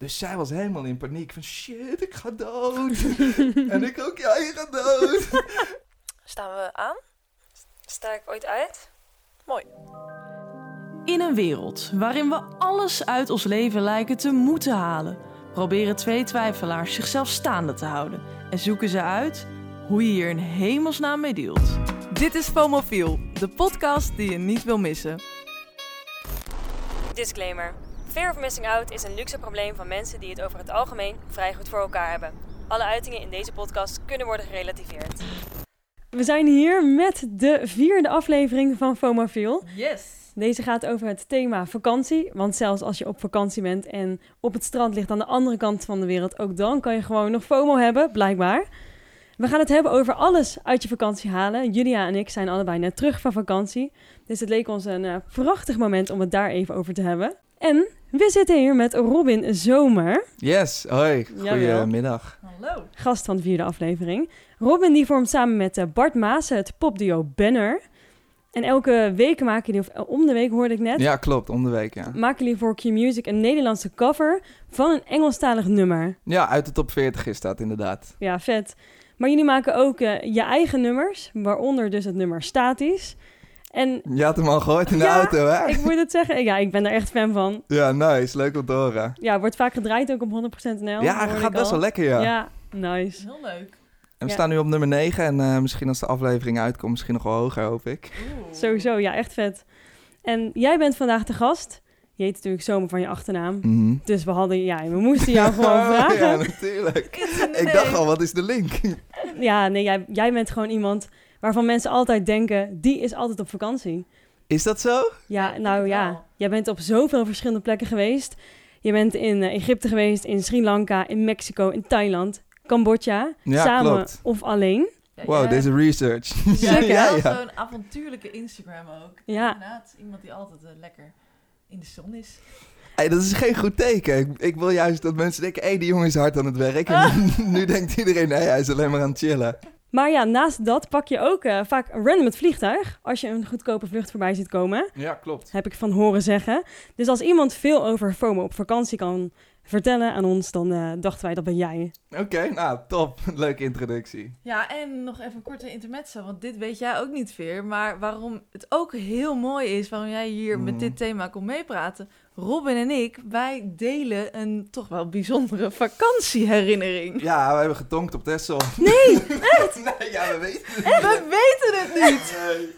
Dus zij was helemaal in paniek van shit, ik ga dood. en ik ook, ja, je gaat dood. Staan we aan? Sta ik ooit uit? Mooi. In een wereld waarin we alles uit ons leven lijken te moeten halen, proberen twee twijfelaars zichzelf staande te houden en zoeken ze uit hoe je hier in hemelsnaam mee dealt. Dit is FOMOFIEL, de podcast die je niet wil missen. Disclaimer. Fear of missing out is een luxe probleem van mensen die het over het algemeen vrij goed voor elkaar hebben. Alle uitingen in deze podcast kunnen worden gerelativeerd. We zijn hier met de vierde aflevering van FOMOFIEL. Yes! Deze gaat over het thema vakantie. Want zelfs als je op vakantie bent en op het strand ligt aan de andere kant van de wereld, ook dan kan je gewoon nog FOMO hebben, blijkbaar. We gaan het hebben over alles uit je vakantie halen. Julia en ik zijn allebei net terug van vakantie. Dus het leek ons een eh, prachtig moment om het daar even over te hebben. En we zitten hier met Robin Zomer, Yes, hoi, goedemiddag. Hallo! gast van de vierde aflevering. Robin die vormt samen met eh, Bart Maassen het popduo Banner. En elke week maken jullie, of eh, om de week hoorde ik net, Ja, klopt, om de week, ja. maken jullie voor Q-Music een Nederlandse cover van een Engelstalig nummer. Ja, uit de top 40 is dat inderdaad. Ja, vet. Maar jullie maken ook eh, je eigen nummers, waaronder dus het nummer Statisch. En Je had hem al gehoord in de Ja, auto, hè? ik moet het zeggen, ja, ik ben er echt fan van. Ja, nice, leuk om te horen. Ja, wordt vaak gedraaid ook op 100% NL. Ja, hij gaat best al. wel lekker, ja. Ja, nice. Heel leuk. En we Ja. staan nu op nummer 9 en eh, misschien als de aflevering uitkomt, misschien nog wel hoger, hoop ik. Sowieso, ja, echt vet. En jij bent vandaag de gast. Je heet natuurlijk Zomer van je achternaam. Mhm. Dus we hadden, ja, we moesten jou gewoon ja, vragen. natuurlijk. Ik dacht al, wat is de link? Ja, nee, jij, jij bent gewoon iemand waarvan mensen altijd denken, die is altijd op vakantie. Is dat zo? Ja, nou ja, jij bent op zoveel verschillende plekken geweest. Je bent in eh, Egypte geweest, in Sri Lanka, in Mexico, in Thailand, Cambodja. Ja, samen klopt. of alleen. Ja, Wow, deze research. Hebt Ja, wel ja. zo'n avontuurlijke Instagram ook. Ja. Inderdaad, iemand die altijd eh, lekker in de zon is. Hey, dat is geen goed teken. Ik, ik wil juist dat mensen denken, hé, hey, die jongen is hard aan het werk. En nu denkt iedereen, nee, hij is alleen maar aan het chillen. Maar ja, naast dat pak je ook eh, vaak random het vliegtuig. Als je een goedkope vlucht voorbij ziet komen. Ja, klopt. heb ik van horen zeggen. Dus als iemand veel over FOMO op vakantie kan vertellen aan ons, dan eh, dachten wij dat ben jij. Oké, nou, top. Leuke introductie. Ja, en nog even een korte intermezzo, want dit weet jij ook niet, Veer. Maar waarom het ook heel mooi is, waarom jij hier Mm. met dit thema komt meepraten. Robin en ik, wij delen een toch wel bijzondere vakantieherinnering. Ja, we hebben getonkt op Texel. Nee, nee, ja, we weten het. We weten het niet! Nee.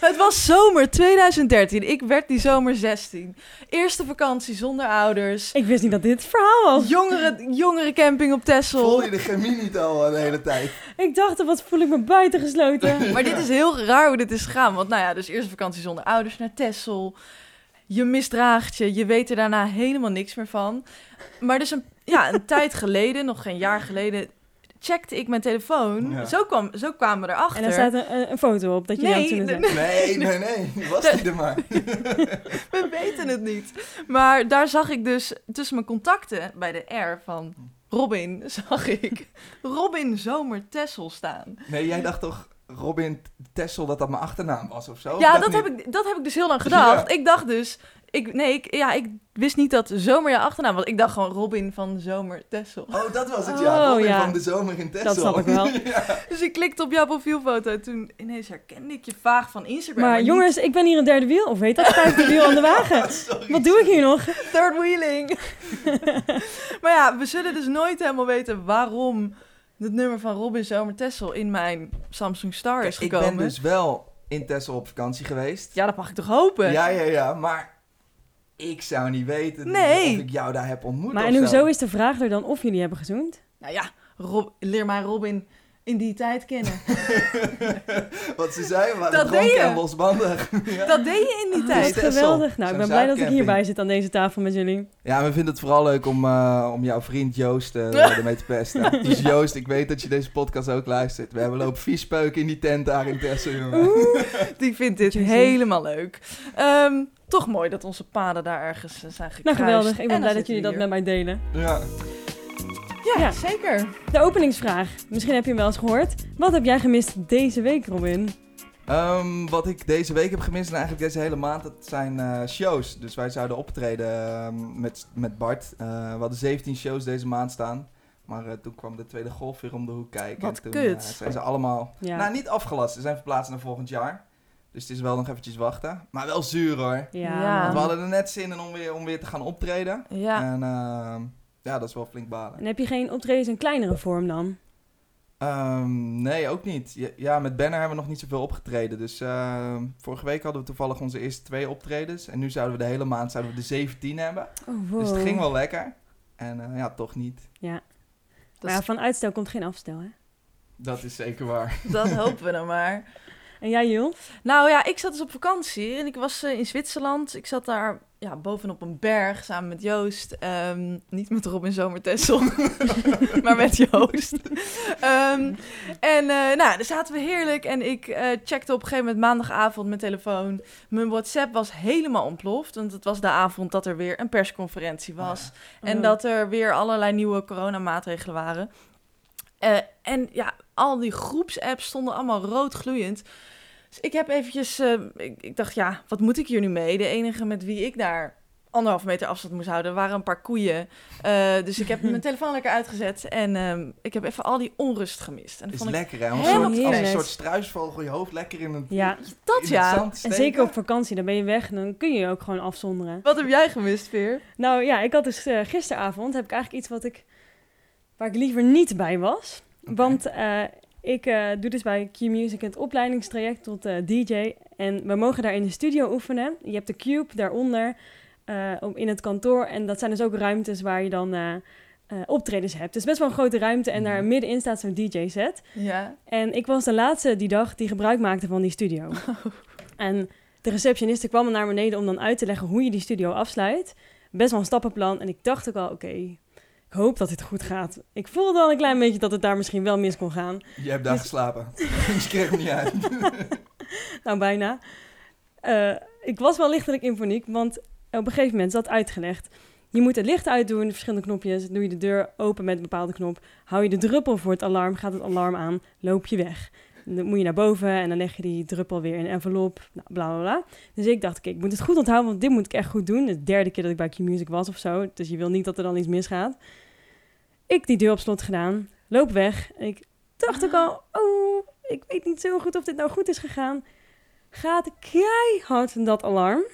Het was zomer 2013. Ik werd die zomer 16. Eerste vakantie zonder ouders. ik wist niet dat dit het verhaal was. Jongeren, jongerencamping op Texel. Voel je de chemie niet al de hele tijd? Ik dacht, wat voel ik me buitengesloten. Maar dit is heel raar hoe dit is gegaan. Want nou ja, dus eerste vakantie zonder ouders naar Texel. Je misdraagt je. Je weet er daarna helemaal niks meer van. Maar dus een, ja, een tijd geleden, nog geen jaar geleden, checkte ik mijn telefoon. Ja. Zo, kwam, zo kwamen we erachter. En daar staat een, foto op dat je Nee, toen nee, zei. Nee, nee, nee. Was die er maar. We weten het niet. Maar daar zag ik dus tussen mijn contacten bij de R van Robin, zag ik Robin Zomer Tessel staan. Nee, jij dacht toch Robin Tessel dat dat mijn achternaam was of zo? ja, dat heb, ik, dat heb ik dus heel lang gedacht. Ik dacht dus, ik, nee, ik, ja, ik wist niet dat Zomer je achternaam was. Ik dacht gewoon Robin van Zomer Tessel. Oh, dat was het, ja. Oh, Robin ja. van de zomer in Texel. Dat snap ik wel. ja. Dus ik klikte op jouw profielfoto en toen ineens herkende ik je vaag van Instagram. Maar jongens, ik ben hier een derde wiel. Of weet dat, vijfde wiel aan de wagen. Sorry. Wat doe ik hier nog? third wheeling. maar ja, we zullen dus nooit helemaal weten waarom het nummer van Robin Zomer Tessel in mijn Samsung Star is Kijk, ik gekomen. ben dus wel in Texel op vakantie geweest. Ja, dat mag ik toch hopen? Ja, ja, ja, maar ik zou niet weten Nee. of ik jou daar heb ontmoet Maar of en zo. hoezo is de vraag er dan of jullie hebben gezoend? Nou ja, Rob, leer mij Robin in die tijd kennen. Wat ze zei, waren Dat deed je. en losbandig. ja. Dat deed je in die tijd. Tessel. geweldig. Nou, ik ben blij dat ik hierbij zit aan deze tafel met jullie. ja, we vinden het vooral leuk om, eh, om jouw vriend Joost eh, ermee te pesten. Dus Joost, ik weet dat je deze podcast ook luistert. We hebben lopen vies peuken in die tent daar in jongen. Die vindt dit helemaal leuk. Ehm, toch mooi dat onze paden daar ergens eh, zijn gekruist. Nou, geweldig. Ik En ben blij dat jullie dat met mij delen. Ja. Ja, Ja. zeker. De openingsvraag. Misschien heb je hem wel eens gehoord. Wat heb jij gemist deze week, Robin? Ehm, wat ik deze week heb gemist en eigenlijk deze hele maand, dat zijn eh, shows. Dus wij zouden optreden ehm, met, met Bart. Eh, we hadden 17 shows deze maand staan. Maar eh, toen kwam de tweede golf weer om de hoek kijken. Wat en toen kut. zijn ze allemaal, Ja. nou niet afgelast, ze zijn verplaatst naar volgend jaar. Dus het is wel nog eventjes wachten. Maar wel zuur hoor. Ja. Ja. Want we hadden er net zin in om weer, om weer te gaan optreden. Ja. En ehm, ja, dat is wel flink balen. En heb je geen optredens in kleinere vorm dan? Ehm, nee, ook niet. Ja, met Banner hebben we nog niet zoveel opgetreden. Dus ehm, vorige week hadden we toevallig onze eerste twee optredens. En nu zouden we de hele maand zouden we de 17 hebben. Oh, wow. Dus het ging wel lekker. En eh, ja, toch niet. Ja. Maar ja, van uitstel komt geen afstel, hè? Dat is zeker waar. dat hopen we dan maar. En jij, Jul? Nou ja, ik zat dus op vakantie en ik was eh, in Zwitserland. Ik zat daar ja, bovenop een berg samen met Joost. Ehm, niet met Robin Zomertessel, maar met Joost. Ehm, en eh, nou, daar zaten we heerlijk. En ik eh, checkte op een gegeven moment maandagavond mijn telefoon. Mijn WhatsApp was helemaal ontploft. Want het was de avond dat er weer een persconferentie was. En Oh. dat er weer allerlei nieuwe coronamaatregelen waren. Eh, en ja, al die groepsapps stonden allemaal rood gloeiend. Dus ik heb eventjes, eh, ik, ik dacht, ja, wat moet ik hier nu mee? De enige met wie ik daar anderhalf meter afstand moest houden, waren een paar koeien. Eh, dus ik heb mijn telefoon lekker uitgezet en ehm, ik heb even al die onrust gemist. En dat is vond ik lekker hè. Soort, als een soort struisvogel je hoofd lekker in het, Ja, in dat het ja. en zeker op vakantie, dan ben je weg en dan kun je je ook gewoon afzonderen. Wat heb jij gemist, Veer? Nou ja, ik had dus gisteravond heb ik eigenlijk iets wat ik, waar ik liever niet bij was. Want eh, ik eh, doe dus bij Q-Music het opleidingstraject tot eh, DJ. En we mogen daar in de studio oefenen. Je hebt de Cube daaronder om- in het kantoor. En dat zijn dus ook ruimtes waar je dan optredens hebt. Het is best wel een grote ruimte en daar Mhm. middenin staat zo'n DJ-set. Ja. En ik was de laatste die dag die gebruik maakte van die studio. En de receptioniste kwam naar beneden om dan uit te leggen hoe je die studio afsluit. Best wel een stappenplan. En ik dacht ook al, oké, ik hoop dat dit goed gaat. Ik voelde al een klein beetje dat het daar misschien wel mis kon gaan. Je hebt daar Dus- geslapen. je kreeg hem niet uit. Nou, bijna. Eh, ik was wel lichtelijk in paniek, want op een gegeven moment zat uitgelegd. Je moet het licht uitdoen, verschillende knopjes. Doe je de deur open met een bepaalde knop. Hou je de druppel voor het alarm, gaat het alarm aan, loop je weg. Dan moet je naar boven en dan leg je die druppel weer in een envelop, nou, bla bla bla. Dus ik dacht, ik moet het goed onthouden, want dit moet ik echt goed doen. De derde keer dat ik bij Q-Music was of zo, dus je wil niet dat er dan iets misgaat. Ik die deur op slot gedaan, loop weg. En ik dacht ook al, oh, ik weet niet zo goed of dit nou goed is gegaan. Gaat keihard dat alarm.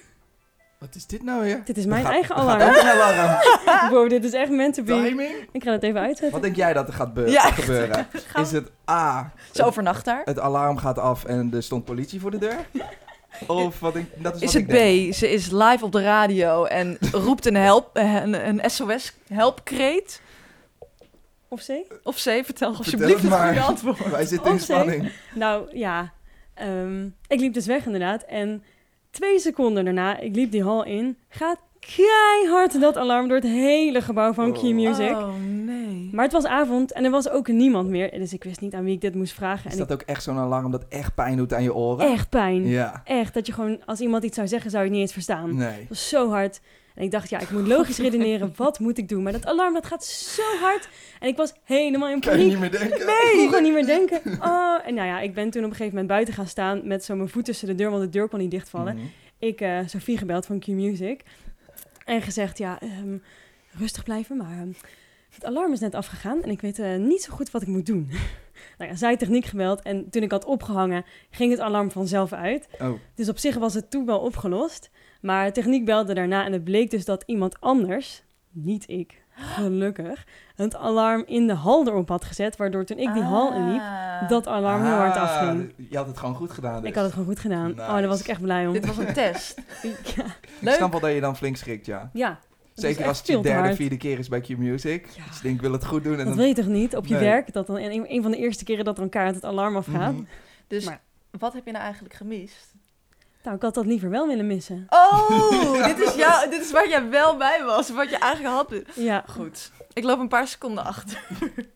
Wat is dit nou weer? Dit is mijn gaat- eigen gaat alarm. alarm. Wow, dit is echt meant to be. Timing? Ik ga het even uitzetten. Wat denk jij dat er gaat Ja, gebeuren? Gaan Is het A, Ze overnacht daar. het alarm gaat af en er stond politie voor de deur? Of wat denk, dat is, Is wat het ik denk. B, ze is live op de radio en roept een, help, eh, een, een SOS-helpkreet? Of C? Of C, vertel Vertel alsjeblieft het goede antwoord. Wij zitten in Of C. spanning. Nou ja, ehm, ik liep dus weg inderdaad. En twee seconden daarna, ik liep die hal in, gaat keihard dat alarm door het hele gebouw van Oh. Q-Music. Oh nee. Maar het was avond en er was ook niemand meer. Dus ik wist niet aan wie ik dit moest vragen. Is En dat ook echt zo'n alarm dat echt pijn doet aan je oren? echt pijn. Ja. Echt, dat je gewoon, als iemand iets zou zeggen, zou je het niet eens verstaan. Nee. Het was zo hard. En ik dacht, ja, ik moet logisch redeneren. Wat moet ik doen? Maar dat alarm, dat gaat zo hard. En ik was helemaal in Kan je paniek. niet meer denken? Nee, ik kon gewoon niet meer denken. Oh, en nou ja, ik ben toen op een gegeven moment buiten gaan staan met zo mijn voet tussen de deur, want de deur kon niet dichtvallen. Mhm. Ik, eh Sophie gebeld van Q-Music. En gezegd, ja, ehm, rustig blijven, maar ehm, het alarm is net afgegaan en ik weet eh, niet zo goed wat ik moet doen. nou ja, zij techniek gebeld en toen ik had opgehangen, ging het alarm vanzelf uit. Oh, Dus op zich was het toen wel opgelost. Maar techniek belde daarna en het bleek dus dat iemand anders, niet ik, gelukkig, het alarm in de hal erop had gezet. Waardoor toen ik die hal inliep, Ah. dat alarm heel hard Ah, afging. Je had het gewoon goed gedaan dus. Ik had het gewoon goed gedaan. Oh, daar was ik echt blij om. Dit was een test. Ja, Ik snap wel dat je dan flink schrikt, ja. ja Zeker als het je derde, hard. vierde keer is bij Q-Music. Ja. Dus ik denk, ik wil het goed doen. En Dat dan... wil je toch niet op je Nee. werk? Dat dan een, een van de eerste keren dat er een kaart het alarm afgaat. Mhm. Dus Maar- wat heb je nou eigenlijk gemist? Nou, ik had dat liever wel willen missen. Oh, dit is, jou, dit is waar jij wel bij was. Wat je eigenlijk had. Ja, Goed. Ik loop een paar seconden achter.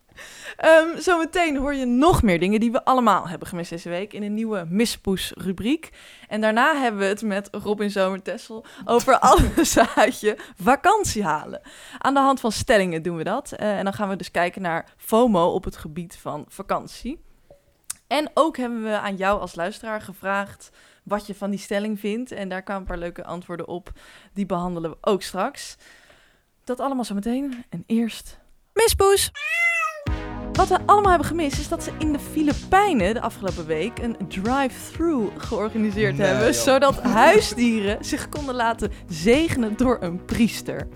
Ehm, zometeen hoor je nog meer dingen die we allemaal hebben gemist deze week in een nieuwe Mispoes rubriek. En daarna hebben we het met Robin Zomertessel over alles uit je vakantie halen. Aan de hand van stellingen doen we dat. Eh, en dan gaan we dus kijken naar FOMO op het gebied van vakantie. En ook hebben we aan jou als luisteraar gevraagd wat je van die stelling vindt. En daar kwamen een paar leuke antwoorden op. Die behandelen we ook straks. Dat allemaal zo meteen. En eerst... Mispoes! Wat we allemaal hebben gemist is dat ze in de Filipijnen de afgelopen week een drive-thru georganiseerd Nee, hebben. joh. Zodat huisdieren zich konden laten zegenen door een priester.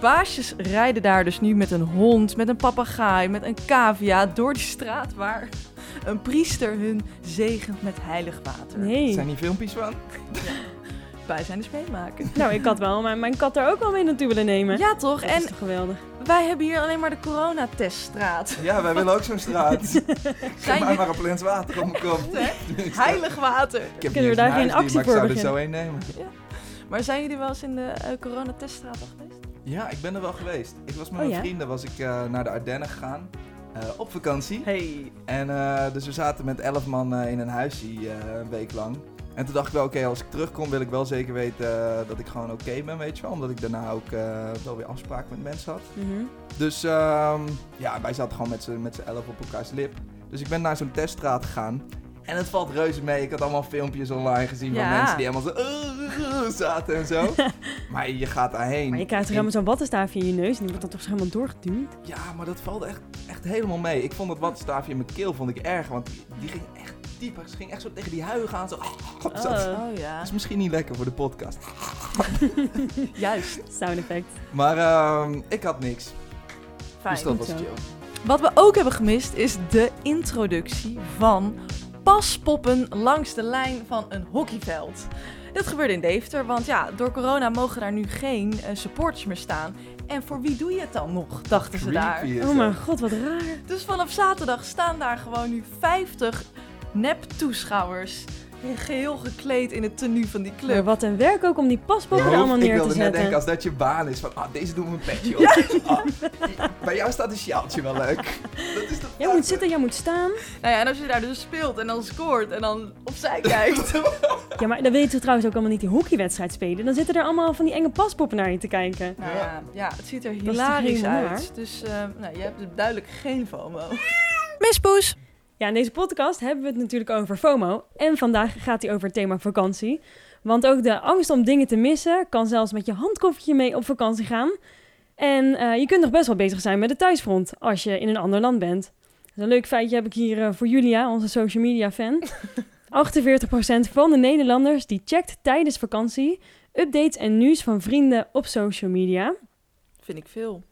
Baasjes rijden daar dus nu met een hond, met een papegaai, met een cavia door die straat waar een priester hun zegent met heilig water. Nee. Zijn hier filmpjes van? Wij zijn dus meemaken. Nou, ik had wel mijn, mijn kat er ook wel mee naartoe willen nemen. Ja toch? Dat En is toch geweldig. wij hebben hier alleen maar de coronateststraat. Ja, wij willen ook zo'n straat. Geef mij maar een plens water op mijn kop. Hè? Heilig water. Ik heb Kunnen we daar een geen actie maar ik voor zou er zo één nemen. Maar zijn jullie wel eens in de eh, coronateststraat al geweest? Ja, ik ben er wel geweest. Ik was met Oh, mijn ja? vrienden was ik, eh, naar de Ardennen gegaan. Eh, op vakantie. Hey. En eh, dus we zaten met elf man eh, in een huisje een week lang. En toen dacht ik wel, oké, als ik terugkom wil ik wel zeker weten dat ik gewoon oké ben, weet je wel. Omdat ik daarna ook eh, wel weer afspraken met mensen had. Mhm. Dus ehm, ja, wij zaten gewoon met z'n elf op elkaars lip. Dus ik ben naar zo'n teststraat gegaan. En het valt reuze mee. Ik had allemaal filmpjes online gezien van mensen die helemaal zo "Uh, zaten en zo. maar je gaat daarheen. Maar je krijgt er helemaal zo'n wattenstaafje in je neus en die wordt dan toch zo helemaal doorgeduwd. Ja, maar dat valt echt, echt helemaal mee. Ik vond dat wattenstaafje in mijn keel vond ik erg, want die, die ging echt dieper. Ze ging echt zo tegen die huigen aan. Zo. Oh. Oh ja. Dat is misschien niet lekker voor de podcast. Juist. Sound effect. Maar ehm, ik had niks. Fijn. dus dat was chill. Wat we ook hebben gemist is de introductie van paspoppen langs de lijn van een hockeyveld. Dit gebeurde in Deventer, want ja, door corona mogen daar nu geen eh, supporters meer staan. En voor wie doe je het dan nog, dachten ze daar. Oh dat. mijn god, wat raar. Dus vanaf zaterdag staan daar gewoon nu 50 nep-toeschouwers. In geheel gekleed in het tenue van die Maar club. wat een werk ook om die paspoppen Je er allemaal ik neer te wilde net zetten. denken, als dat je baan is, van ah, deze doen we een petje op. Ah, bij jou staat een sjaaltje wel leuk. Dat is toch Jij moet zitten, jij moet staan. Nou ja, en als je daar dus speelt en dan scoort en dan opzij kijkt. Ja, maar dan weten we trouwens ook allemaal niet die hockeywedstrijd spelen. Dan zitten er allemaal van die enge paspoppen naar je te kijken. Nou ja, ja, het ziet er hilarisch uit. Dus eh, nou, je hebt duidelijk geen FOMO. Mispoes! Ja, in deze podcast hebben we het natuurlijk over FOMO. En vandaag gaat hij over het thema vakantie. Want ook de angst om dingen te missen kan zelfs met je handkoffertje mee op vakantie gaan. En eh, je kunt nog best wel bezig zijn met de thuisfront als je in een ander land bent. Dus een leuk feitje heb ik hier eh, voor Julia, onze social media fan. 48% van de Nederlanders die checkt tijdens vakantie updates en nieuws van vrienden op social media. Vind ik veel.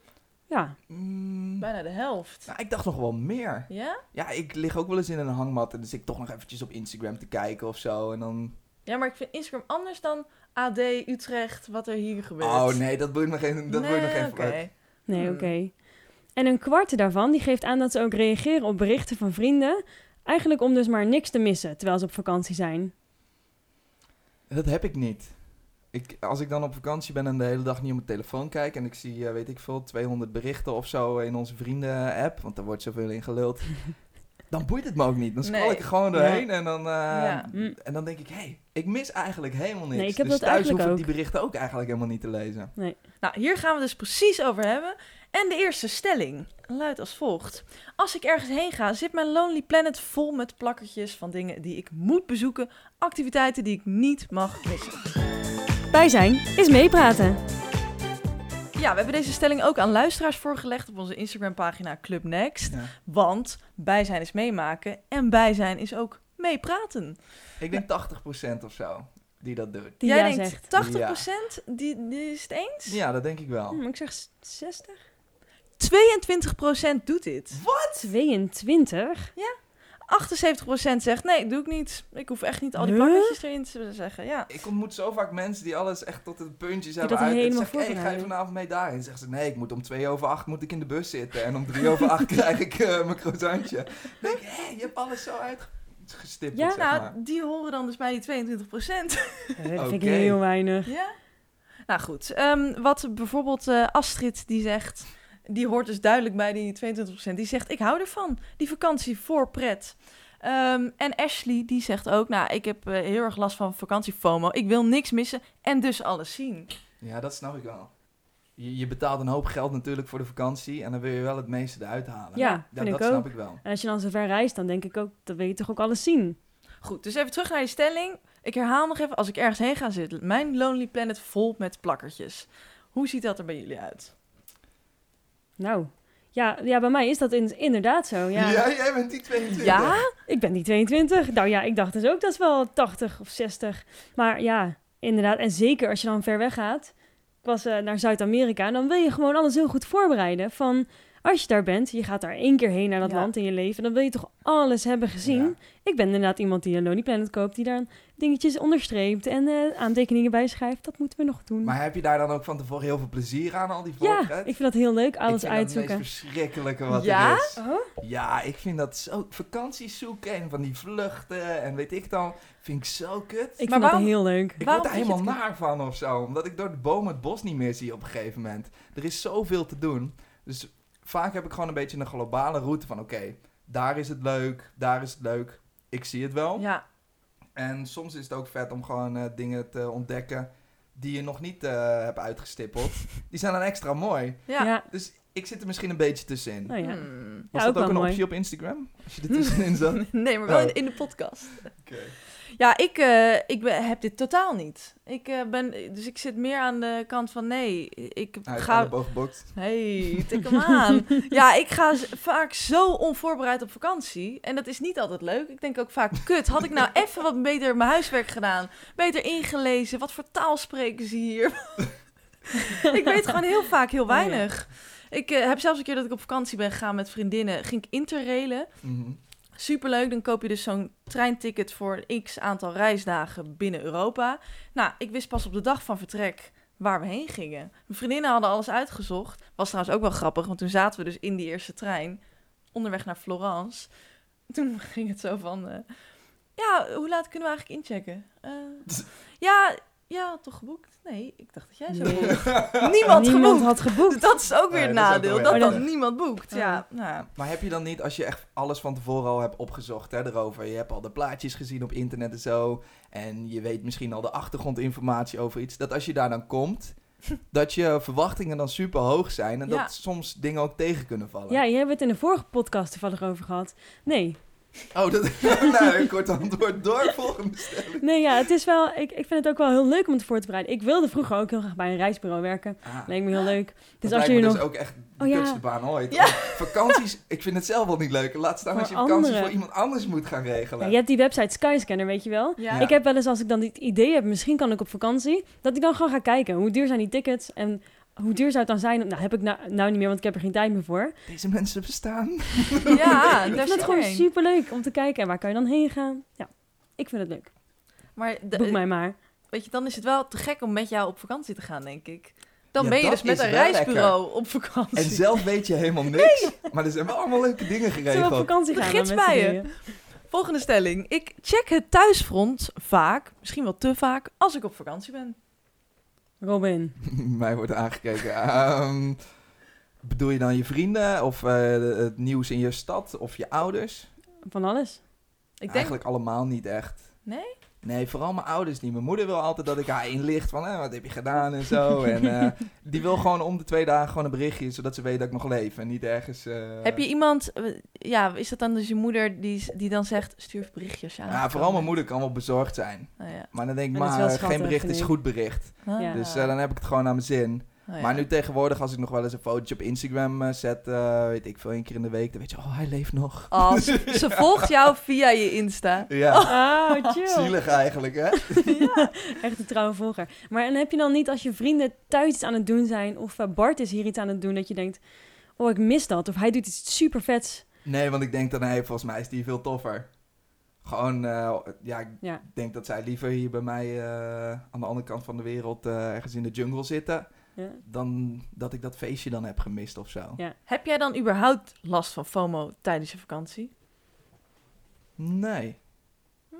Ja, Mm, Bijna de helft. nou, ik dacht nog wel meer. Ja? Ja, ik lig ook wel eens in een hangmat en dan zit ik toch nog eventjes op Instagram te kijken of zo. En dan... Ja, maar ik vind Instagram anders dan AD Utrecht, wat er hier gebeurt. Oh nee, dat boeit me geen, dat boeit me geen oké. fruit. nee, Hmm. oké. En een kwart daarvan die geeft aan dat ze ook reageren op berichten van vrienden. Eigenlijk om dus maar niks te missen terwijl ze op vakantie zijn. Dat heb ik niet. Ik, als ik dan op vakantie ben en de hele dag niet op mijn telefoon kijk en ik zie, eh, weet ik veel, 200 berichten of zo in onze vrienden-app, want daar wordt zoveel in geluld, dan boeit het me ook niet. Dan scroll Nee. ik er gewoon doorheen en, dan, eh, Ja. Mm. en dan denk ik, hé, hey, ik mis eigenlijk helemaal niks. Nee, ik heb dus dat thuis hoef ik die berichten ook eigenlijk helemaal niet te lezen. Nou, hier gaan we dus precies over hebben. En de eerste stelling luidt als volgt. Als ik ergens heen ga, zit mijn Lonely Planet vol met plakkertjes van dingen die ik moet bezoeken, activiteiten die ik niet mag missen. Bij zijn is meepraten. Ja, we hebben deze stelling ook aan luisteraars voorgelegd op onze Instagram-pagina Club Next. Ja. Want bijzijn is meemaken en bijzijn is ook meepraten. Ik denk 80% of zo die dat doet. Die Jij ja denkt zegt. 80%, die, die is het eens? Ja, dat denk ik wel. Hm, ik zeg 60? 22% doet dit. 22? 78% zegt nee, doe ik niet. Ik hoef echt niet al die Huh? pakketjes erin te zeggen. Ja. Ik ontmoet zo vaak mensen die alles echt tot de puntjes hebben dat uit. En helemaal zeg ik, hey, ga je vanavond mee daarheen? Dan zeggen ze, nee, ik moet om twee over acht moet ik in de bus zitten. En om drie over acht krijg ik eh, mijn croissantje. Dan denk ik, hé, je hebt alles zo uitgestippeld, Ja, zeg Nou, maar. die horen dan dus bij die 22%. Eh, dat vind ik Oké. heel weinig. ja? Nou goed, ehm, wat bijvoorbeeld eh, Astrid die zegt, die hoort dus duidelijk bij die 22%. Die zegt, ik hou ervan, die vakantie voor pret. Ehm, en Ashley die zegt ook, nou, ik heb eh, heel erg last van vakantiefomo. Ik wil niks missen en dus alles zien. Ja, dat snap ik wel. je, je betaalt een hoop geld natuurlijk voor de vakantie en dan wil je wel het meeste eruit halen. Ja, vind dat ik snap ook. ik wel. En als je dan zo ver reist, dan denk ik ook, dan wil je toch ook alles zien. Goed, dus even terug naar je stelling. Ik herhaal nog even, als ik ergens heen ga zitten, mijn Lonely Planet vol met plakkertjes. Hoe ziet dat er bij jullie uit? Nou, ja, ja bij mij is dat in- inderdaad zo. Ja. jij bent die 22. Ja? Ik ben niet 22. Nou ja, ik dacht dus ook dat is wel 80 of 60. Maar ja, inderdaad. En zeker als je dan ver weg gaat. Ik was eh, naar Zuid-Amerika. Dan wil je gewoon alles heel goed voorbereiden. Van als je daar bent, je gaat daar één keer heen naar dat Ja. land in je leven. Dan wil je toch alles hebben gezien. Ja. Ik ben inderdaad iemand die een Lonely Planet koopt. Die daar dingetjes onderstreept en eh, aantekeningen bij schrijft. Dat moeten we nog doen. Maar heb je daar dan ook van tevoren heel veel plezier aan, al die ja, voorpret? ik vind dat heel leuk. Alles ik vind uitzoeken. dat het meest verschrikkelijke wat Ja? er is. Oh? Ja, ik vind dat zo... Vakanties zoeken en van die vluchten en weet ik dan... Vind ik zo kut. Ik Maar vind dat waarom- heel leuk. Ik word daar helemaal naar van of zo. Omdat ik door de bomen het bos niet meer zie op een gegeven moment. Er is zoveel te doen. Dus vaak heb ik gewoon een beetje een globale route van... Oké, daar is het leuk, daar is het leuk. Ik zie het wel. Ja, En soms is het ook vet om gewoon eh, dingen te ontdekken... die je nog niet eh, hebt uitgestippeld. Die zijn dan extra mooi. ja. Ja. Dus ik zit er misschien een beetje tussenin. Oh, ja. Hmm. Was Ja, ook dat ook wel een mooi. optie op Instagram? Als je er tussenin zat? Nee, maar wel Oh. in, in de podcast. Ja, ik, eh, ik ben, heb dit totaal niet. Ik eh, ben, dus ik zit meer aan de kant van nee, ik Hij ga... booggebokst. Hey, tik hem aan. ja, ik ga vaak zo onvoorbereid op vakantie. En dat is niet altijd leuk. Ik denk ook vaak, kut, had ik nou even wat beter mijn huiswerk gedaan. Beter ingelezen. Wat voor taal spreken ze hier? ik weet gewoon heel vaak heel Oh, ja. weinig. Ik eh, heb zelfs een keer dat ik op vakantie ben gegaan met vriendinnen. Ging ik interrailen. Mhm. Superleuk, dan koop je dus zo'n treinticket voor een x aantal reisdagen binnen Europa. Nou, ik wist pas op de dag van vertrek waar we heen gingen. Mijn vriendinnen hadden alles uitgezocht. Was trouwens ook wel grappig, want toen zaten we dus in die eerste trein, onderweg naar Florence. Toen ging het zo van, eh, ja, hoe laat kunnen we eigenlijk inchecken? Eh, ja, ja, toch geboekt? Nee, ik dacht dat jij zo Nee. boekt. Niemand, Niemand geboekt. had geboekt. Dat is ook weer Nee, het dat is ook nadeel, dat dan dat- niemand boekt. Ja, nou ja. Maar heb je dan niet, als je echt alles van tevoren al hebt opgezocht hè, erover, je hebt al de plaatjes gezien op internet en zo, en je weet misschien al de achtergrondinformatie over iets, dat als je daar dan komt, dat je verwachtingen dan super hoog zijn en Ja. dat soms dingen ook tegen kunnen vallen? Ja, je hebt het in de vorige podcast toevallig over gehad. Nee. Oh, dat nou, een kort antwoord door, volgende stelling. Nee, ja, het is wel... Ik, ik vind het ook wel heel leuk om het voor te bereiden. Ik wilde vroeger ook heel graag bij een reisbureau werken. Ah, Leek me heel leuk. Dus dat als lijkt je me dus ook echt de Oh, ja. kutste baan ooit. Ja. Vakanties, ik vind het zelf al niet leuk. Laat staan Voor als je vakanties anderen. voor iemand anders moet gaan Ja, regelen. je hebt die website Skyscanner, weet je wel? Ja. Ik heb wel eens, als ik dan dit idee heb, misschien kan ik op vakantie, dat ik dan gewoon ga kijken. Hoe duur zijn die tickets en hoe duur zou het dan zijn? Nou, heb ik nou, nou niet meer, want ik heb er geen tijd meer voor. Deze mensen bestaan. Ja, Ik vind het gewoon er een. super leuk om te kijken. En waar kan je dan heen gaan? Ja, ik vind het leuk. Maar de- Boek mij maar. weet je, dan is het wel te gek om met jou op vakantie te gaan, denk ik. Dan Ja, ben je dus met is een reisbureau op vakantie. En zelf weet je helemaal niks. Maar er zijn wel allemaal leuke dingen Zullen we op geregeld. vakantie De gaan? gids bij je. Volgende stelling. Ik check het thuisfront vaak, misschien wel te vaak, als ik op vakantie ben. Robin. Mij wordt aangekeken. Ehm, bedoel je dan je vrienden of eh, het nieuws in je stad of je ouders? Van alles. Ik denk, Eigenlijk allemaal niet echt. Nee? Nee, vooral mijn ouders niet. Mijn moeder wil altijd dat ik haar inlicht van eh, wat heb je gedaan en zo. en eh, die wil gewoon om de twee dagen gewoon een berichtje, zodat ze weet dat ik nog leef. En niet ergens... eh, Heb je iemand, eh, ja, is dat dan dus je moeder die, die dan zegt, stuur berichtjes aan? Ja, vooral mijn moeder kan wel bezorgd zijn. Oh, ja. Maar dan denk ik, Maar geen bericht is goed bericht. Ah. Ja. Dus eh, dan heb ik het gewoon naar mijn zin. Oh, ja. Maar nu tegenwoordig, als ik nog wel eens een fotootje op Instagram eh, zet, eh, weet ik veel, één keer in de week, dan weet je, oh, hij leeft nog. Oh, ze, ze volgt jou via je Insta. Ja, Ah, chill. zielig eigenlijk, hè? ja, echt een trouwe volger. Maar en heb je dan niet als je vrienden thuis iets aan het doen zijn... of eh, Bart is hier iets aan het doen, dat je denkt... oh, ik mis dat. Of hij doet iets super vets. Nee, want ik denk dan, hey, volgens mij is die veel toffer. Gewoon, eh, ja, ik Ja. denk dat zij liever hier bij mij eh, aan de andere kant van de wereld eh, ergens in de jungle zitten, Ja. dan dat ik dat feestje dan heb gemist of zo. Ja. Heb jij dan überhaupt last van FOMO tijdens je vakantie? Nee,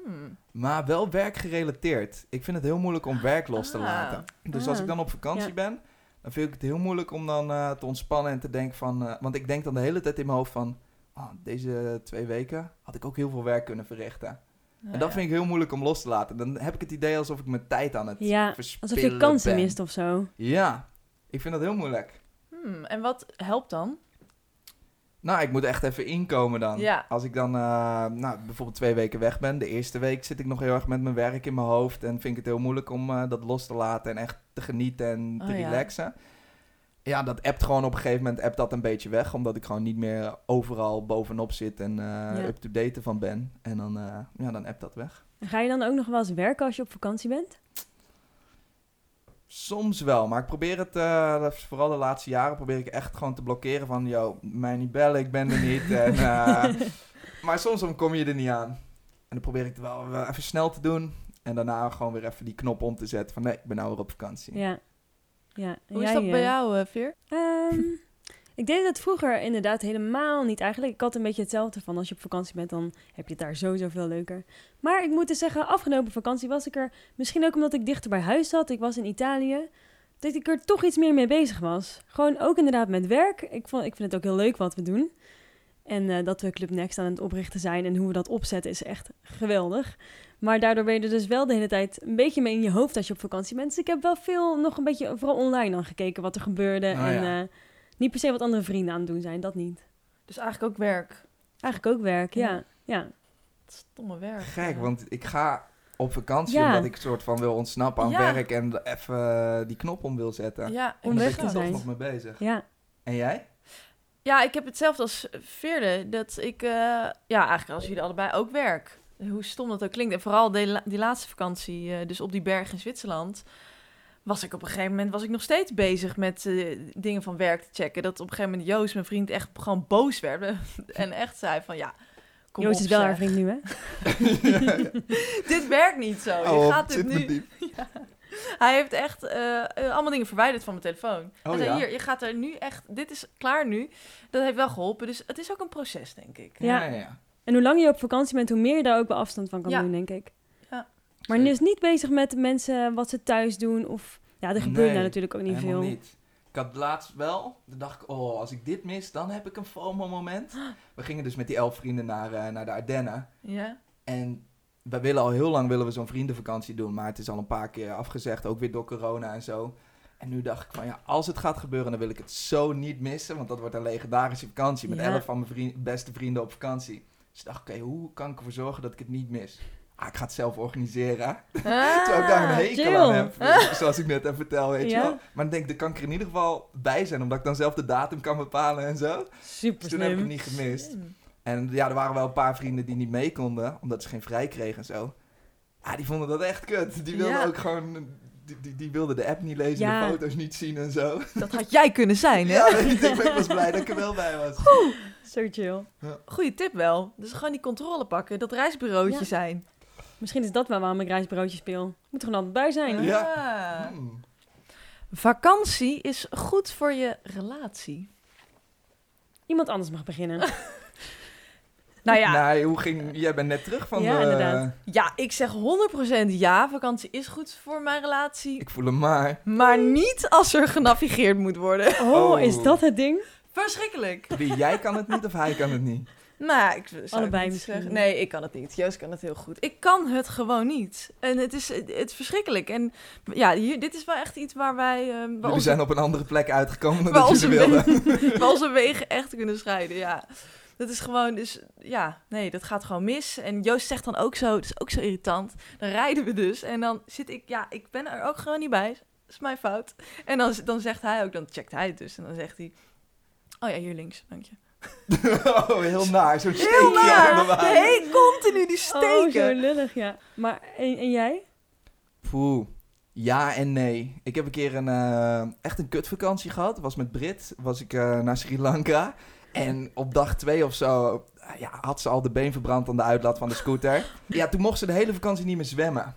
Hmm. maar wel werkgerelateerd. Ik vind het heel moeilijk om werk los te Ah. laten. Dus als Ah. ik dan op vakantie Ja. ben, dan vind ik het heel moeilijk om dan eh, te ontspannen en te denken van... eh, want ik denk dan de hele tijd in mijn hoofd van... ah, deze twee weken had ik ook heel veel werk kunnen verrichten. En dat vind ik heel moeilijk om los te laten. Dan heb ik het idee alsof ik mijn tijd aan het Ja, verspillen alsof je kansen ben. mist of zo. Ja. Ik vind dat heel moeilijk. Hmm, en wat helpt dan? Nou, ik moet echt even inkomen dan. Ja. Als ik dan eh, nou, bijvoorbeeld twee weken weg ben. De eerste week zit ik nog heel erg met mijn werk in mijn hoofd. En vind ik het heel moeilijk om eh, dat los te laten en echt te genieten en te Oh, relaxen. Ja, dat appt gewoon op een gegeven moment appt dat een beetje weg. Omdat ik gewoon niet meer overal bovenop zit en eh, up-to-date van ben. En dan, eh, ja, dan appt dat weg. Ga je dan ook nog wel eens werken als je op vakantie bent? Soms wel, maar ik probeer het, eh, vooral de laatste jaren, probeer ik echt gewoon te blokkeren van, yo, mij niet bellen, ik ben er niet. en, maar soms dan kom je er niet aan. En dan probeer ik het wel wel even snel te doen. En daarna gewoon weer even die knop om te zetten van, nee, ik ben nou weer op vakantie. Ja. Ja. Hoe is dat bij jou, eh, Veer? Ehm, ik deed het vroeger inderdaad helemaal niet eigenlijk. Ik had een beetje hetzelfde van als je op vakantie bent, dan heb je het daar sowieso veel leuker. Maar ik moet dus zeggen, afgelopen vakantie was ik er, misschien ook omdat ik dichter bij huis zat, ik was in Italië, dat ik er toch iets meer mee bezig was. Gewoon ook inderdaad met werk. Ik, vond, ik vind het ook heel leuk wat we doen. En eh, dat we Club Next aan het oprichten zijn en hoe we dat opzetten is echt geweldig. Maar daardoor ben je er dus wel de hele tijd een beetje mee in je hoofd als je op vakantie bent. Dus ik heb wel veel nog een beetje, vooral online dan gekeken wat er gebeurde. Oh, en ja. eh, niet per se wat andere vrienden aan het doen zijn, dat niet. Dus eigenlijk ook werk. Eigenlijk ook werk, ja. Ja. ja. Stomme werk. Gek, ja. want ik ga op vakantie Ja. omdat ik soort van wil ontsnappen aan Ja. werk en even eh, die knop om wil zetten. Ja, Om en daar weg ben ik te toch nog mee bezig. Ja, En jij? Ja, ik heb hetzelfde als Veerde. Dat ik, eh, ja, eigenlijk als jullie allebei ook werk. Hoe stom dat ook klinkt. En vooral die, la- die laatste vakantie, eh, dus op die berg in Zwitserland, was ik op een gegeven moment was ik nog steeds bezig met eh, dingen van werk te checken. Dat op een gegeven moment Joost, mijn vriend, echt gewoon boos werd. en echt zei van, ja, kom Joost op, is wel zeg. haar vriend nu, hè? Dit werkt niet zo. Je Oh, gaat het dit nu... diep. Hij heeft echt eh, eh, allemaal dingen verwijderd van mijn telefoon. Hij Oh, zei, ja? hier, je gaat er nu echt... Dit is klaar nu. Dat heeft wel geholpen. Dus het is ook een proces, denk ik. Ja. ja, ja. En hoe langer je op vakantie bent, hoe meer je daar ook wel afstand van kan Ja. doen, denk ik. Ja. Maar je is niet bezig met mensen wat ze thuis doen. Of ja, er gebeurt Nee, nou natuurlijk ook niet Helemaal veel. niet. Ik had laatst wel, toen dacht ik, oh, als ik dit mis, dan heb ik een FOMO-moment. We gingen dus met die elf vrienden naar, eh, naar de Ardennen. Ja. En we willen al heel lang willen we zo'n vriendenvakantie doen, maar het is al een paar keer afgezegd, ook weer door corona en zo. En nu dacht ik van ja, als het gaat gebeuren, dan wil ik het zo niet missen, want dat wordt een legendarische vakantie met Ja. elf van mijn vriend- beste vrienden op vakantie. Dus ik dacht, oké, hoe kan ik ervoor zorgen dat ik het niet mis? Ah, ik ga het zelf organiseren. Terwijl ik daar een hekel chill. aan heb, zoals ik net even vertel, weet Ja. je wel. Maar dan denk ik, dan kan ik er in ieder geval bij zijn, omdat ik dan zelf de datum kan bepalen en zo. Super Dus toen heb ik het niet gemist. En ja, er waren wel een paar vrienden die niet mee konden, omdat ze geen vrij kregen en zo. Ja, die vonden dat echt kut. Die wilden Ja. ook gewoon, die, die, die wilden de app niet lezen, Ja. de foto's niet zien en zo. Dat had jij kunnen zijn, hè? Ja, weet je, ik was blij dat ik er wel bij was. Zo chill. Goeie tip wel. Dus gewoon die controle pakken. Dat reisbureautje Ja. zijn. Misschien is dat wel waarom ik reisbureautje speel. Moet er gewoon altijd bij zijn. Ja. Hmm. Vakantie is goed voor je relatie. Iemand anders mag beginnen. Nou ja, Nee, hoe ging, jij bent net terug van Ja, de... inderdaad. ja, ik zeg 100% ja. Vakantie is goed voor mijn relatie. Ik voel hem maar. Maar niet als er genavigeerd moet worden. Oh, Oh. is dat het ding? Verschrikkelijk. Wie, jij kan het niet of hij kan het niet? Nou, ik zou het Allebei niet misschien. zeggen. Nee, ik kan het niet. Joost kan het heel goed. Ik kan het gewoon niet. En het is, het is verschrikkelijk. En ja, hier, dit is wel echt iets waar wij... eh, Jullie onze- zijn op een andere plek uitgekomen dan dat jullie wilden. we- onze wegen echt kunnen scheiden, ja. Dat is gewoon, dus ja, nee, dat gaat gewoon mis. En Joost zegt dan ook zo, het is ook zo irritant. Dan rijden we dus en dan zit ik, ja, ik ben er ook gewoon niet bij. Dat is mijn fout. En dan, dan zegt hij ook, dan checkt hij het dus. En dan zegt hij, oh ja, hier links, dank je. oh, heel naar. Zo'n Heel steekje naar! aan de baan. Hey, continu die Oh, zo steken. lullig, ja. Maar, en, en jij? Poeh. Ja en nee. Ik heb een keer een, eh, echt een kutvakantie gehad. Was met Brit. Was ik eh, naar Sri Lanka. En op dag twee of zo eh, ja, had ze al de been verbrand aan de uitlaat van de scooter. Ja, toen mocht ze de hele vakantie niet meer zwemmen.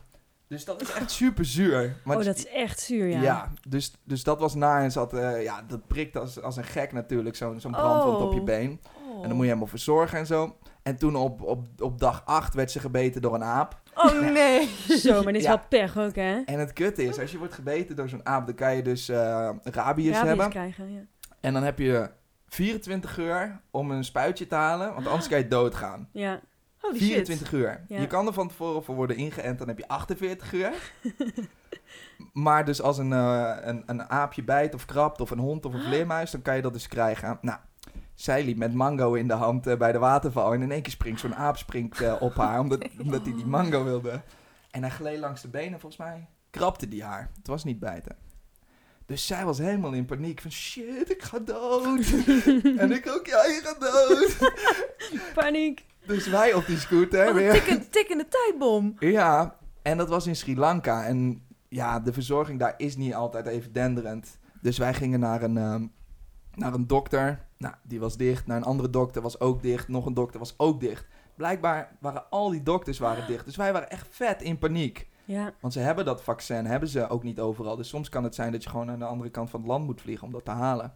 Dus dat is echt super zuur. Maar oh, het- dat is echt zuur, ja. ja, dus, dus dat was naar en zat, eh, ja, dat prikt als, als een gek natuurlijk, zo'n zo'n brandwond op je Oh. been. Oh. En dan moet je helemaal verzorgen en zo. En toen op, op, op dag 8 werd ze gebeten door een aap. Oh nee. Zo, maar dit is Ja. wel pech ook, hè? En het kutte is, als je wordt gebeten door zo'n aap, dan kan je dus eh rabies, Rabies hebben. krijgen, ja. En dan heb je 24 uur om een spuitje te halen, want anders kan je doodgaan. Ja, Holy shit. 24 uur. Ja. Je kan er van tevoren voor worden ingeënt, dan heb je 48 uur. Maar dus als een, eh, een, een aapje bijt of krabt of een hond of een vleermuis, dan kan je dat dus krijgen. Nou, zij liep met mango in de hand eh, bij de waterval. En in één keer springt zo'n aap springt, eh, op haar, omdat, omdat hij die mango wilde. En hij gleed langs de benen, volgens mij. Krabde die haar. Het was niet bijten. Dus zij was helemaal in paniek van shit, ik ga dood. en ik ook, ja, je gaat dood. Paniek. dus wij op die scooter een weer. tikken- tikkende tijdbom. Ja, en dat was in Sri Lanka. En ja, de verzorging daar is niet altijd even denderend. Dus wij gingen naar een, ehm, naar een dokter. Nou, die was dicht. Naar een andere dokter was ook dicht. Nog een dokter was ook dicht. Blijkbaar waren al die dokters waren dicht. Dus wij waren echt vet in paniek. Ja. Want ze hebben dat vaccin, hebben ze ook niet overal. Dus soms kan het zijn dat je gewoon naar de andere kant van het land moet vliegen om dat te halen.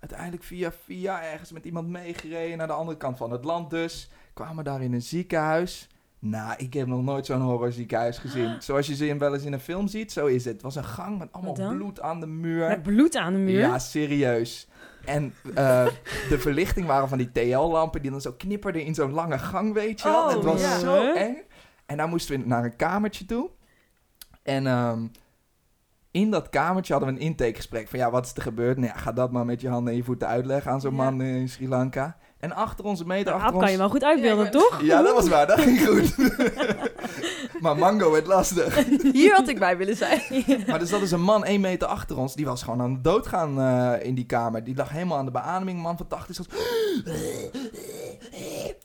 Uiteindelijk via via ergens met iemand meegereden naar de andere kant van het land dus. Kwamen daar in een ziekenhuis. Nou, ik heb nog nooit zo'n horrorziekenhuis gezien. Zoals je ze in- wel eens in een film ziet, zo is het. Het was een gang met allemaal bloed aan de muur. Met bloed aan de muur. Ja, serieus. En eh, de verlichting waren van die TL-lampen die dan zo knipperden in zo'n lange gang, weet je wel. Oh, het was ja. zo eng. En daar moesten we naar een kamertje toe. En ehm, in dat kamertje hadden we een intakegesprek van ja, wat is er gebeurd? Nou ja, ga dat maar met je handen en je voeten uitleggen aan zo'n Ja. man in Sri Lanka. En achter onze meter, Nou, achter aap kan je ons... wel goed uitbeelden, Ja, toch? Ja, dat was waar, dat ging goed. maar Mango werd lastig. Hier had ik bij willen zijn. Maar er zat dus een man één meter achter ons. Die was gewoon aan het doodgaan eh, in die kamer. Die lag helemaal aan de beademing. Een man van 80 zat...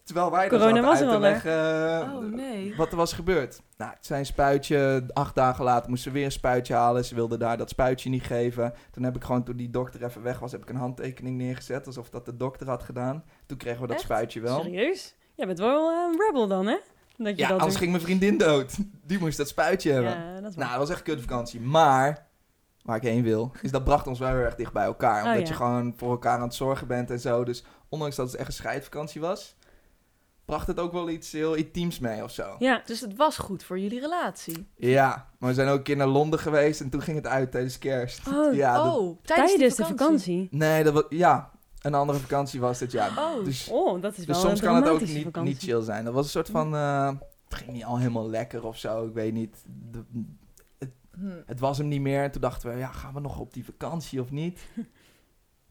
Terwijl wij dus Corona zaten was uit er te leggen eh, Oh nee. wat er was gebeurd. Nou, zijn spuitje. Acht dagen later moesten ze weer een spuitje halen. Ze wilden daar dat spuitje niet geven. Toen heb ik gewoon, toen die dokter even weg was, heb ik een handtekening neergezet. Alsof dat de dokter had gedaan. Toen kregen we dat Echt? spuitje wel. Serieus? Jij bent wel eh, een rebel dan, hè? Dat je Ja, dat anders doet. ging mijn vriendin dood. Die moest dat spuitje hebben. Ja, dat. Nou, dat was echt een kutvakantie. Maar, waar ik heen wil, is dat bracht ons wel heel erg dicht bij elkaar. Oh, Omdat ja. je gewoon voor elkaar aan het zorgen bent en zo. Dus ondanks dat het echt een scheidvakantie was, bracht het ook wel iets heel intiems mee of zo. Ja, Dus het was goed voor jullie relatie. Ja, maar we zijn ook een keer naar Londen geweest en toen ging het uit tijdens kerst. Oh, ja, dat- oh, tijdens tijdens de vakantie. nee, dat was, ja, een andere vakantie was dit jaar. Oh, dus Oh, dat is wel dus soms kan het ook niet, vakantie. niet chill zijn. Dat was een soort van, eh, het ging niet al helemaal lekker of zo, ik weet niet. De- Hm. Het was hem niet meer. En toen dachten we, ja, gaan we nog op die vakantie of niet?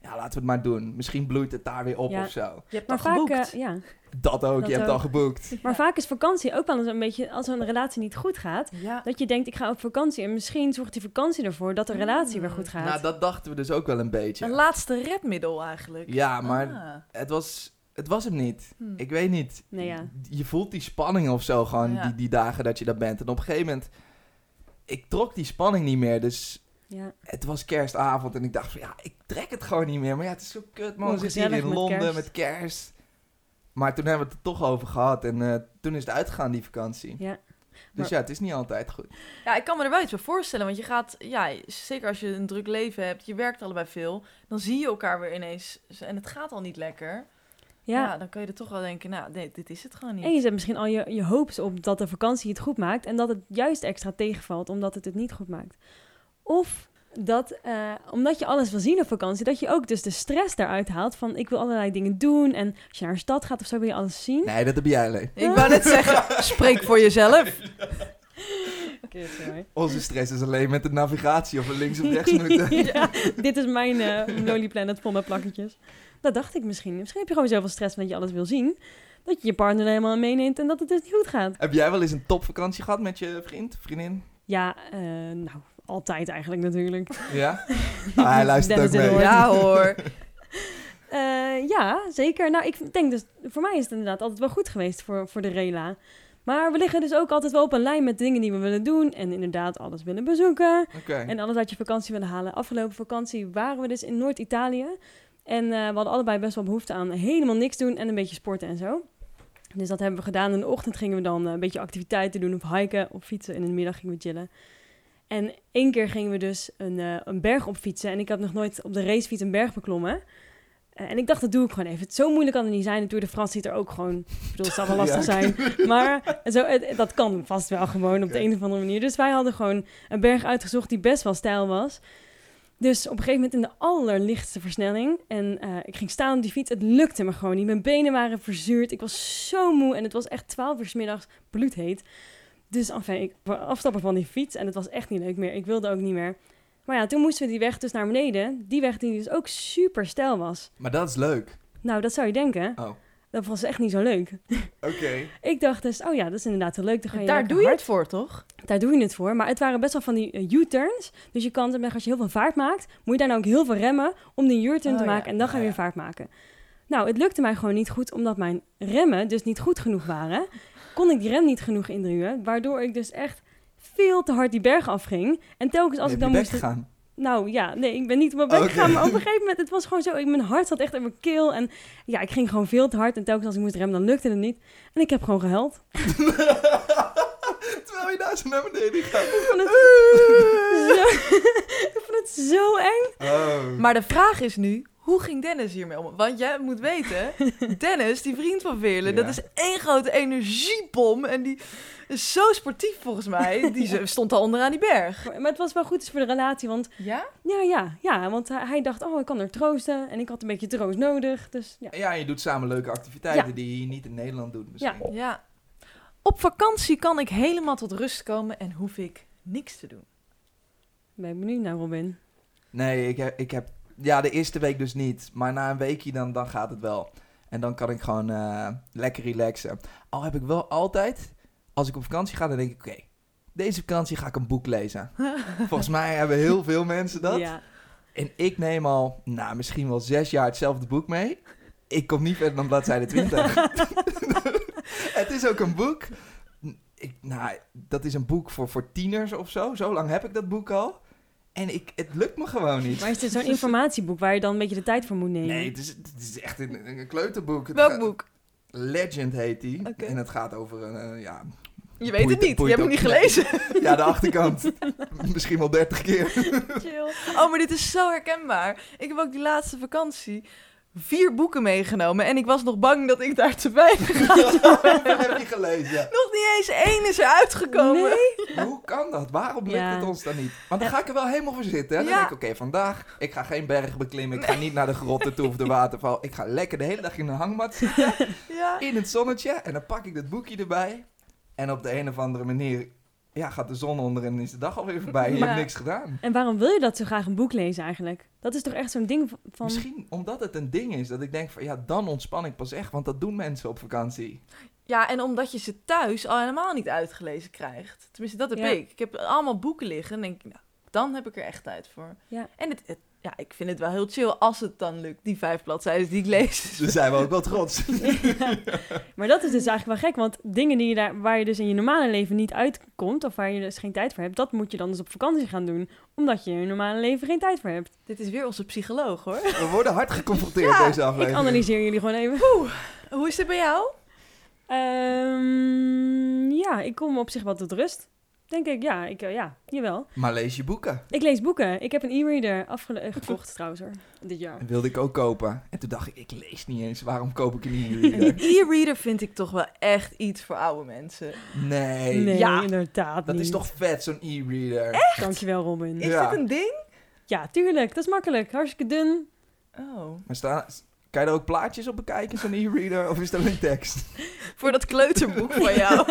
Ja, laten we het maar doen. Misschien bloeit het daar weer op Ja. of zo. Je hebt Maar al vaak, geboekt. eh, ja. Dat ook, Dat je hebt het al geboekt. maar vaak is vakantie ook wel eens een beetje, als een relatie niet goed gaat, ja. dat je denkt, ik ga op vakantie. En misschien zorgt die vakantie ervoor dat de relatie weer goed gaat. Nou, dat dachten we dus ook wel een Een beetje. laatste redmiddel eigenlijk. Ja, maar Ah. het, was, het was hem niet. Hm. Ik weet niet. Nee, ja. Je voelt die spanning of zo gewoon, Ja. die, die dagen dat je daar bent. En op een gegeven moment, ik trok die spanning niet meer. Dus ja. het was kerstavond en ik dacht van, ja, ik trek het gewoon niet meer. Maar ja, het is zo kut, man. We zitten hier in met Londen kerst. met kerst. Maar toen hebben we het er toch over gehad. En eh, toen is het uitgegaan, die vakantie. ja. Dus Maar- ja, het is niet altijd goed. Ja, ik kan me er wel iets bij voorstellen. Want je gaat, ja, zeker als je een druk leven hebt, je werkt allebei veel, dan zie je elkaar weer ineens en het gaat al niet lekker. Ja, Ja. dan kan je er toch wel denken, nou, nee, dit is het gewoon niet. En je zet misschien al je, je hoops op dat de vakantie het goed maakt en dat het juist extra tegenvalt omdat het het niet goed maakt. Of dat, eh, omdat je alles wil zien op vakantie, dat je ook dus de stress eruit haalt van ik wil allerlei dingen doen en als je naar een stad gaat of zo wil je alles zien. Nee, dat heb jij alleen. Ik wou net zeggen, spreek voor jezelf. Onze stress is alleen met de navigatie of we links of rechts moeten. ja, dit is mijn eh Lonely Planet vol met plakketjes. Dat dacht ik misschien. Misschien heb je gewoon zoveel stress dat je alles wil zien, dat je je partner er helemaal aan meeneemt en dat het dus niet goed gaat. Heb jij wel eens een topvakantie gehad met je vriend, vriendin? Ja, eh, nou, altijd eigenlijk natuurlijk. Ja? Ah, hij luistert ook mee. Ja hoor. Eh, ja, zeker. Nou, ik denk dus, voor mij is het inderdaad altijd wel goed geweest voor, voor de rela. Maar we liggen dus ook altijd wel op een lijn met dingen die we willen doen. En inderdaad alles willen bezoeken. Oké. En alles uit je vakantie willen halen. Afgelopen vakantie waren we dus in Noord-Italië. En eh, we hadden allebei best wel behoefte aan helemaal niks doen en een beetje sporten en zo. Dus dat hebben we gedaan. In de ochtend gingen we dan eh, een beetje activiteiten doen of hiken of fietsen. En in de middag gingen we chillen. En één keer gingen we dus een, eh, een berg op fietsen. En ik had nog nooit op de racefiets een berg beklommen. Eh, en ik dacht, dat doe ik gewoon even. Zo moeilijk kan het niet zijn. De Tour de France ziet er ook gewoon... Ik bedoel, het zal wel lastig Ja. zijn. Maar zo, het- dat kan vast wel gewoon op de een of andere manier. Dus wij hadden gewoon een berg uitgezocht die best wel stijl was. Dus op een gegeven moment in de allerlichtste versnelling. En eh, ik ging staan op die fiets. Het lukte me gewoon niet. Mijn benen waren verzuurd. Ik was zo moe. En het was echt 12 uur 's middags bloedheet. Dus enfin, ik afstappen van die fiets en het was echt niet leuk meer. Ik wilde ook niet meer. Maar ja, toen moesten we die weg dus naar beneden. Die weg die dus ook super stijl was. Maar dat is leuk. Nou, dat zou je denken. Oh, Dat was echt niet zo leuk. oké. Ik dacht dus, oh ja, dat is inderdaad heel leuk. Dan ga je Daar doe je hard. het voor, toch? Daar doe je het voor. Maar het waren best wel van die eh, U-turns. Dus je kan, als je heel veel vaart maakt, moet je daar nou ook heel veel remmen om die U-turn te Oh ja. maken. En dan ga je weer vaart maken. Nou, het lukte mij gewoon niet goed, omdat mijn remmen dus niet goed genoeg waren. Kon ik die rem niet genoeg indruwen, waardoor ik dus echt veel te hard die berg afging. En telkens als ik dan moest... Nou ja, nee, ik ben niet op mijn bek Oké. gegaan, maar op een gegeven moment, het was gewoon zo, ik, mijn hart zat echt in mijn keel en ja, ik ging gewoon veel te hard en telkens als ik moest remmen, dan lukte het niet. En ik heb gewoon gehuild. Terwijl je daar zo naar beneden gaat. Ik vond het zo, ik vond het zo eng. Oh. Maar de vraag is nu, hoe ging Dennis hiermee om? Want jij moet weten, Dennis, die vriend van Veerle, Ja. dat is één grote energiebom. En die is zo sportief volgens mij. Die ze- stond al onderaan die berg. Maar het was wel goed dus voor de relatie, want Ja? ja, ja, ja, want hij, hij dacht, oh, ik kan er troosten en ik had een beetje troost nodig, dus ja. Ja, je doet samen leuke activiteiten Ja. die je niet in Nederland doet misschien. Ja. Op vakantie kan ik helemaal tot rust komen en hoef ik niks te doen. Ben ik benieuwd naar Robin. Nee, ik heb, ik heb... Ja, de eerste week dus niet. Maar na een weekje dan, dan gaat het wel. En dan kan ik gewoon eh, lekker relaxen. Al heb ik wel altijd... Als ik op vakantie ga, dan denk ik... Oké, deze vakantie ga ik een boek lezen. Volgens mij hebben heel veel mensen dat. Ja. En ik neem al, nou, misschien wel zes jaar hetzelfde boek mee. Ik kom niet verder dan bladzijde 20. het is ook een boek. Ik, nou, dat is een boek voor, voor tieners of zo. Zo lang heb ik dat boek al. En ik, het lukt me gewoon niet. Maar is dit zo'n informatieboek waar je dan een beetje de tijd voor moet nemen? Nee, het is, het is echt een, een kleuterboek. Het Welk gaat- boek? Legend heet die. Oké. En het gaat over een, eh, ja... Je weet het niet, je hebt niet niet. gelezen. Ja, de achterkant. Misschien wel dertig keer. Chill. Oh, maar dit is zo herkenbaar. Ik heb ook die laatste vakantie vier boeken meegenomen. En ik was nog bang dat ik daar te weinig had. Heb je gelezen? Nog niet eens één is eruit gekomen. Hoe kan dat? Waarom lukt Ja. het ons dan niet? Want dan ga ik er wel helemaal voor zitten. Hè? Dan Ja. denk ik, oké, vandaag, ik ga geen berg beklimmen. Ik ga niet naar de grotten toe of de waterval. Ik ga lekker de hele dag in een hangmat zitten, Ja. in het zonnetje. En dan pak ik dat boekje erbij. En op de een of andere manier ja, gaat de zon onder en is de dag alweer voorbij. En je hebt niks gedaan. En waarom wil je dat zo graag een boek lezen eigenlijk? Dat is toch echt zo'n ding van... Misschien omdat het een ding is. Dat ik denk van, ja, dan ontspan ik pas echt. Want dat doen mensen op vakantie. ja, en omdat je ze thuis al helemaal niet uitgelezen krijgt. Tenminste, dat heb Ja. ik. Ik heb allemaal boeken liggen en denk ik, nou, dan heb ik er echt tijd voor. Ja. En het, het- ja, ik vind het wel heel chill als het dan lukt, die vijf bladzijden die ik lees. Dus zijn we ook wel trots. Maar dat is dus eigenlijk wel gek, want dingen die je daar, waar je dus in je normale leven niet uitkomt, of waar je dus geen tijd voor hebt, dat moet je dan dus op vakantie gaan doen, omdat je in je normale leven geen tijd voor hebt. Dit is weer onze psycholoog, hoor. We worden hard geconfronteerd Ja, deze aflevering. Ik analyseer jullie gewoon even. Hoe is dit bij jou? Ehm, ja, ik kom op zich wel tot rust. Denk ik, ja, ik, eh, ja, jawel. Maar lees je boeken. Ik lees boeken. Ik heb een e-reader gekocht trouwens hoor, dit jaar. En wilde ik ook kopen. En toen dacht ik, ik lees niet eens. Waarom koop ik een e-reader? E-reader vind ik toch wel echt iets voor oude mensen. Nee. Nee, Ja. inderdaad Dat niet. is toch vet, zo'n e-reader? Dankjewel Robin. Is Ja. dit een ding? Ja, tuurlijk. Dat is makkelijk. Hartstikke dun. Oh. Maar staan, kan je er ook plaatjes op bekijken, zo'n e-reader? Of is dat alleen tekst? Voor dat kleuterboek van jou.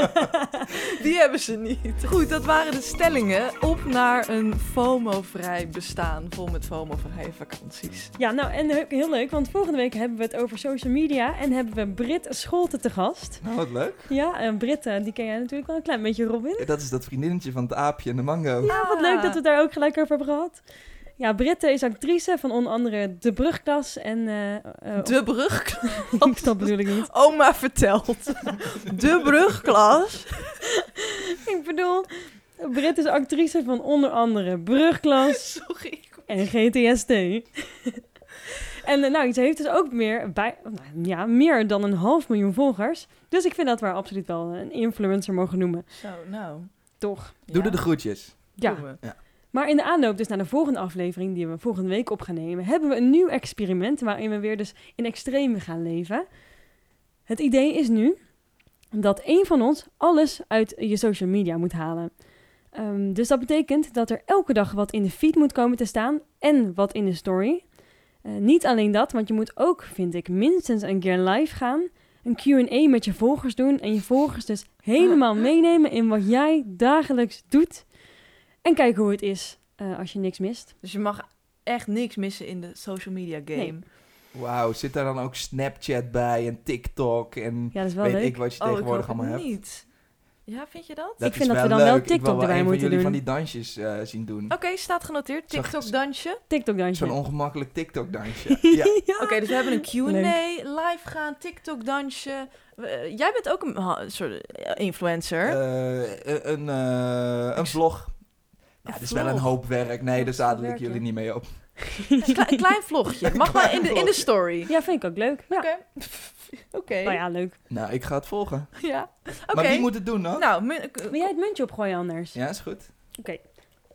Die hebben ze niet. Goed, dat waren de stellingen. Op naar een FOMO-vrij bestaan. Vol met FOMO-vrije vakanties. Ja, nou en he- heel leuk, want volgende week hebben we het over social media en hebben we Brit Scholte te gast. Nou, wat leuk. Ja, en Brit, eh, die ken jij natuurlijk wel een klein beetje, Robin. Ja, Dat is dat vriendinnetje van het aapje en de mango. Ja, wat leuk dat we het daar ook gelijk over hebben gehad. Ja, Brit eh, is actrice van onder andere De Brugklas en... eh, eh, De brug. dat bedoel ik niet. Oma vertelt. De brugklas. Ik bedoel, Brit is actrice van onder andere Brugklas Sorry. en GTST. en eh, nou, ze heeft dus ook meer, bij, nou, ja, meer dan een half miljoen volgers. Dus ik vind dat we haar absoluut wel een influencer mogen noemen. Zo, nou. Toch? Doe er de groetjes. Ja. Doen we. Maar in de aanloop dus naar de volgende aflevering, die we volgende week op gaan nemen, hebben we een nieuw experiment waarin we weer dus in extreme gaan leven. Het idee is nu dat één van ons alles uit je social media moet halen. Ehm, dus dat betekent dat er elke dag wat in de feed moet komen te staan en wat in de story. Eh, niet alleen dat, want je moet ook, vind ik, minstens een keer live gaan. een Q&A met je volgers doen. En je volgers dus helemaal meenemen in wat jij dagelijks doet. En kijken hoe het is eh, als je niks mist. Dus je mag echt niks missen in de social media game. Nee. Wauw, zit daar dan ook Snapchat bij en TikTok en Ja, dat is wel weet leuk. ik wat je Oh, ik tegenwoordig hoop het allemaal hebt? niet. Ja, vind je dat? Dat Ik vind is dat we dan wel leuk. Ik wil TikTok wel erbij een van moeten jullie doen. van die dansjes eh, zien doen. Oké, staat genoteerd. Zo- TikTok dansje. TikTok dansje. Zo'n ongemakkelijk TikTok dansje. ja. Oké, dus we hebben een Q&A, live gaan, TikTok dansje. Eh, jij bent ook een soort influencer. Eh, een, eh, een vlog. Ja, dat is wel een hoop werk. Nee, daar zadel ik jullie niet mee op. een, kle- een klein vlogje. Mag maar in de, in de story. Ja, vind ik ook leuk. Ja. Oké. Oké. Nou ja, leuk. Nou, ik ga het volgen. Ja. Oké. Maar wie moet het doen dan? Nou, Wil jij het muntje opgooien anders? Ja, is goed.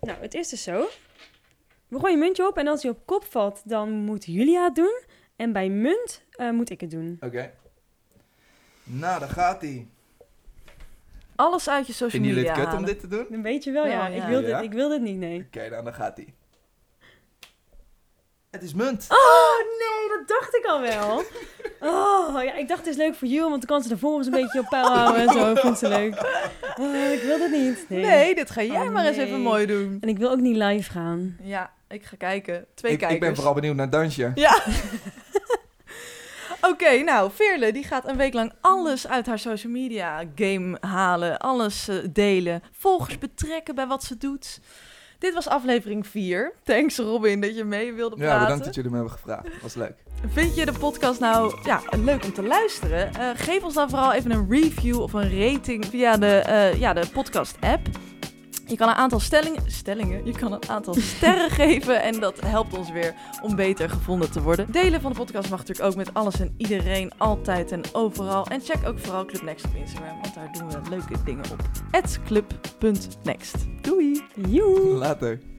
Nou, het is dus zo. We gooien een muntje op en als hij op kop valt, dan moet Julia het doen. En bij munt eh, moet ik het doen. Oké. Nou, daar gaat hij. Alles uit je social Vinden jullie media het kut om dit te doen? Een beetje wel, ja. Wel, ja. Ik, wil Ja? dit, ik wil dit niet, nee. Oké, dan daar gaat hij. Het is munt. Oh, nee, dat dacht ik al wel. Oh, ja, ik dacht het is leuk voor Jules, want dan kan ze de volgers een beetje op peil houden en zo. Vindt ze leuk. Oh, ik wil dit niet. Nee. Nee, dit ga jij Oh, maar eens even mooi doen. En ik wil ook niet live gaan. Ja, ik ga kijken. Twee Ik, kijkers. ik ben vooral benieuwd naar het dansje. Ja. Oké, nou, Veerle die gaat een week lang alles uit haar social media game halen. Alles eh, delen. Volgers betrekken bij wat ze doet. Dit was aflevering 4. Thanks Robin dat je mee wilde Ja, praten. bedankt dat jullie me hebben gevraagd. Was leuk. Vind je de podcast nou ja, leuk om te luisteren? Eh, geef ons dan vooral even een review of een rating via de, eh, ja, de podcast app. Je kan een aantal stellingen, stellingen, je kan een aantal sterren geven en dat helpt ons weer om beter gevonden te worden. Delen van de podcast mag natuurlijk ook met alles en iedereen, altijd en overal. En check ook vooral Club Next op Instagram, want daar doen we leuke dingen op. club.next. Doei! Joe! Later.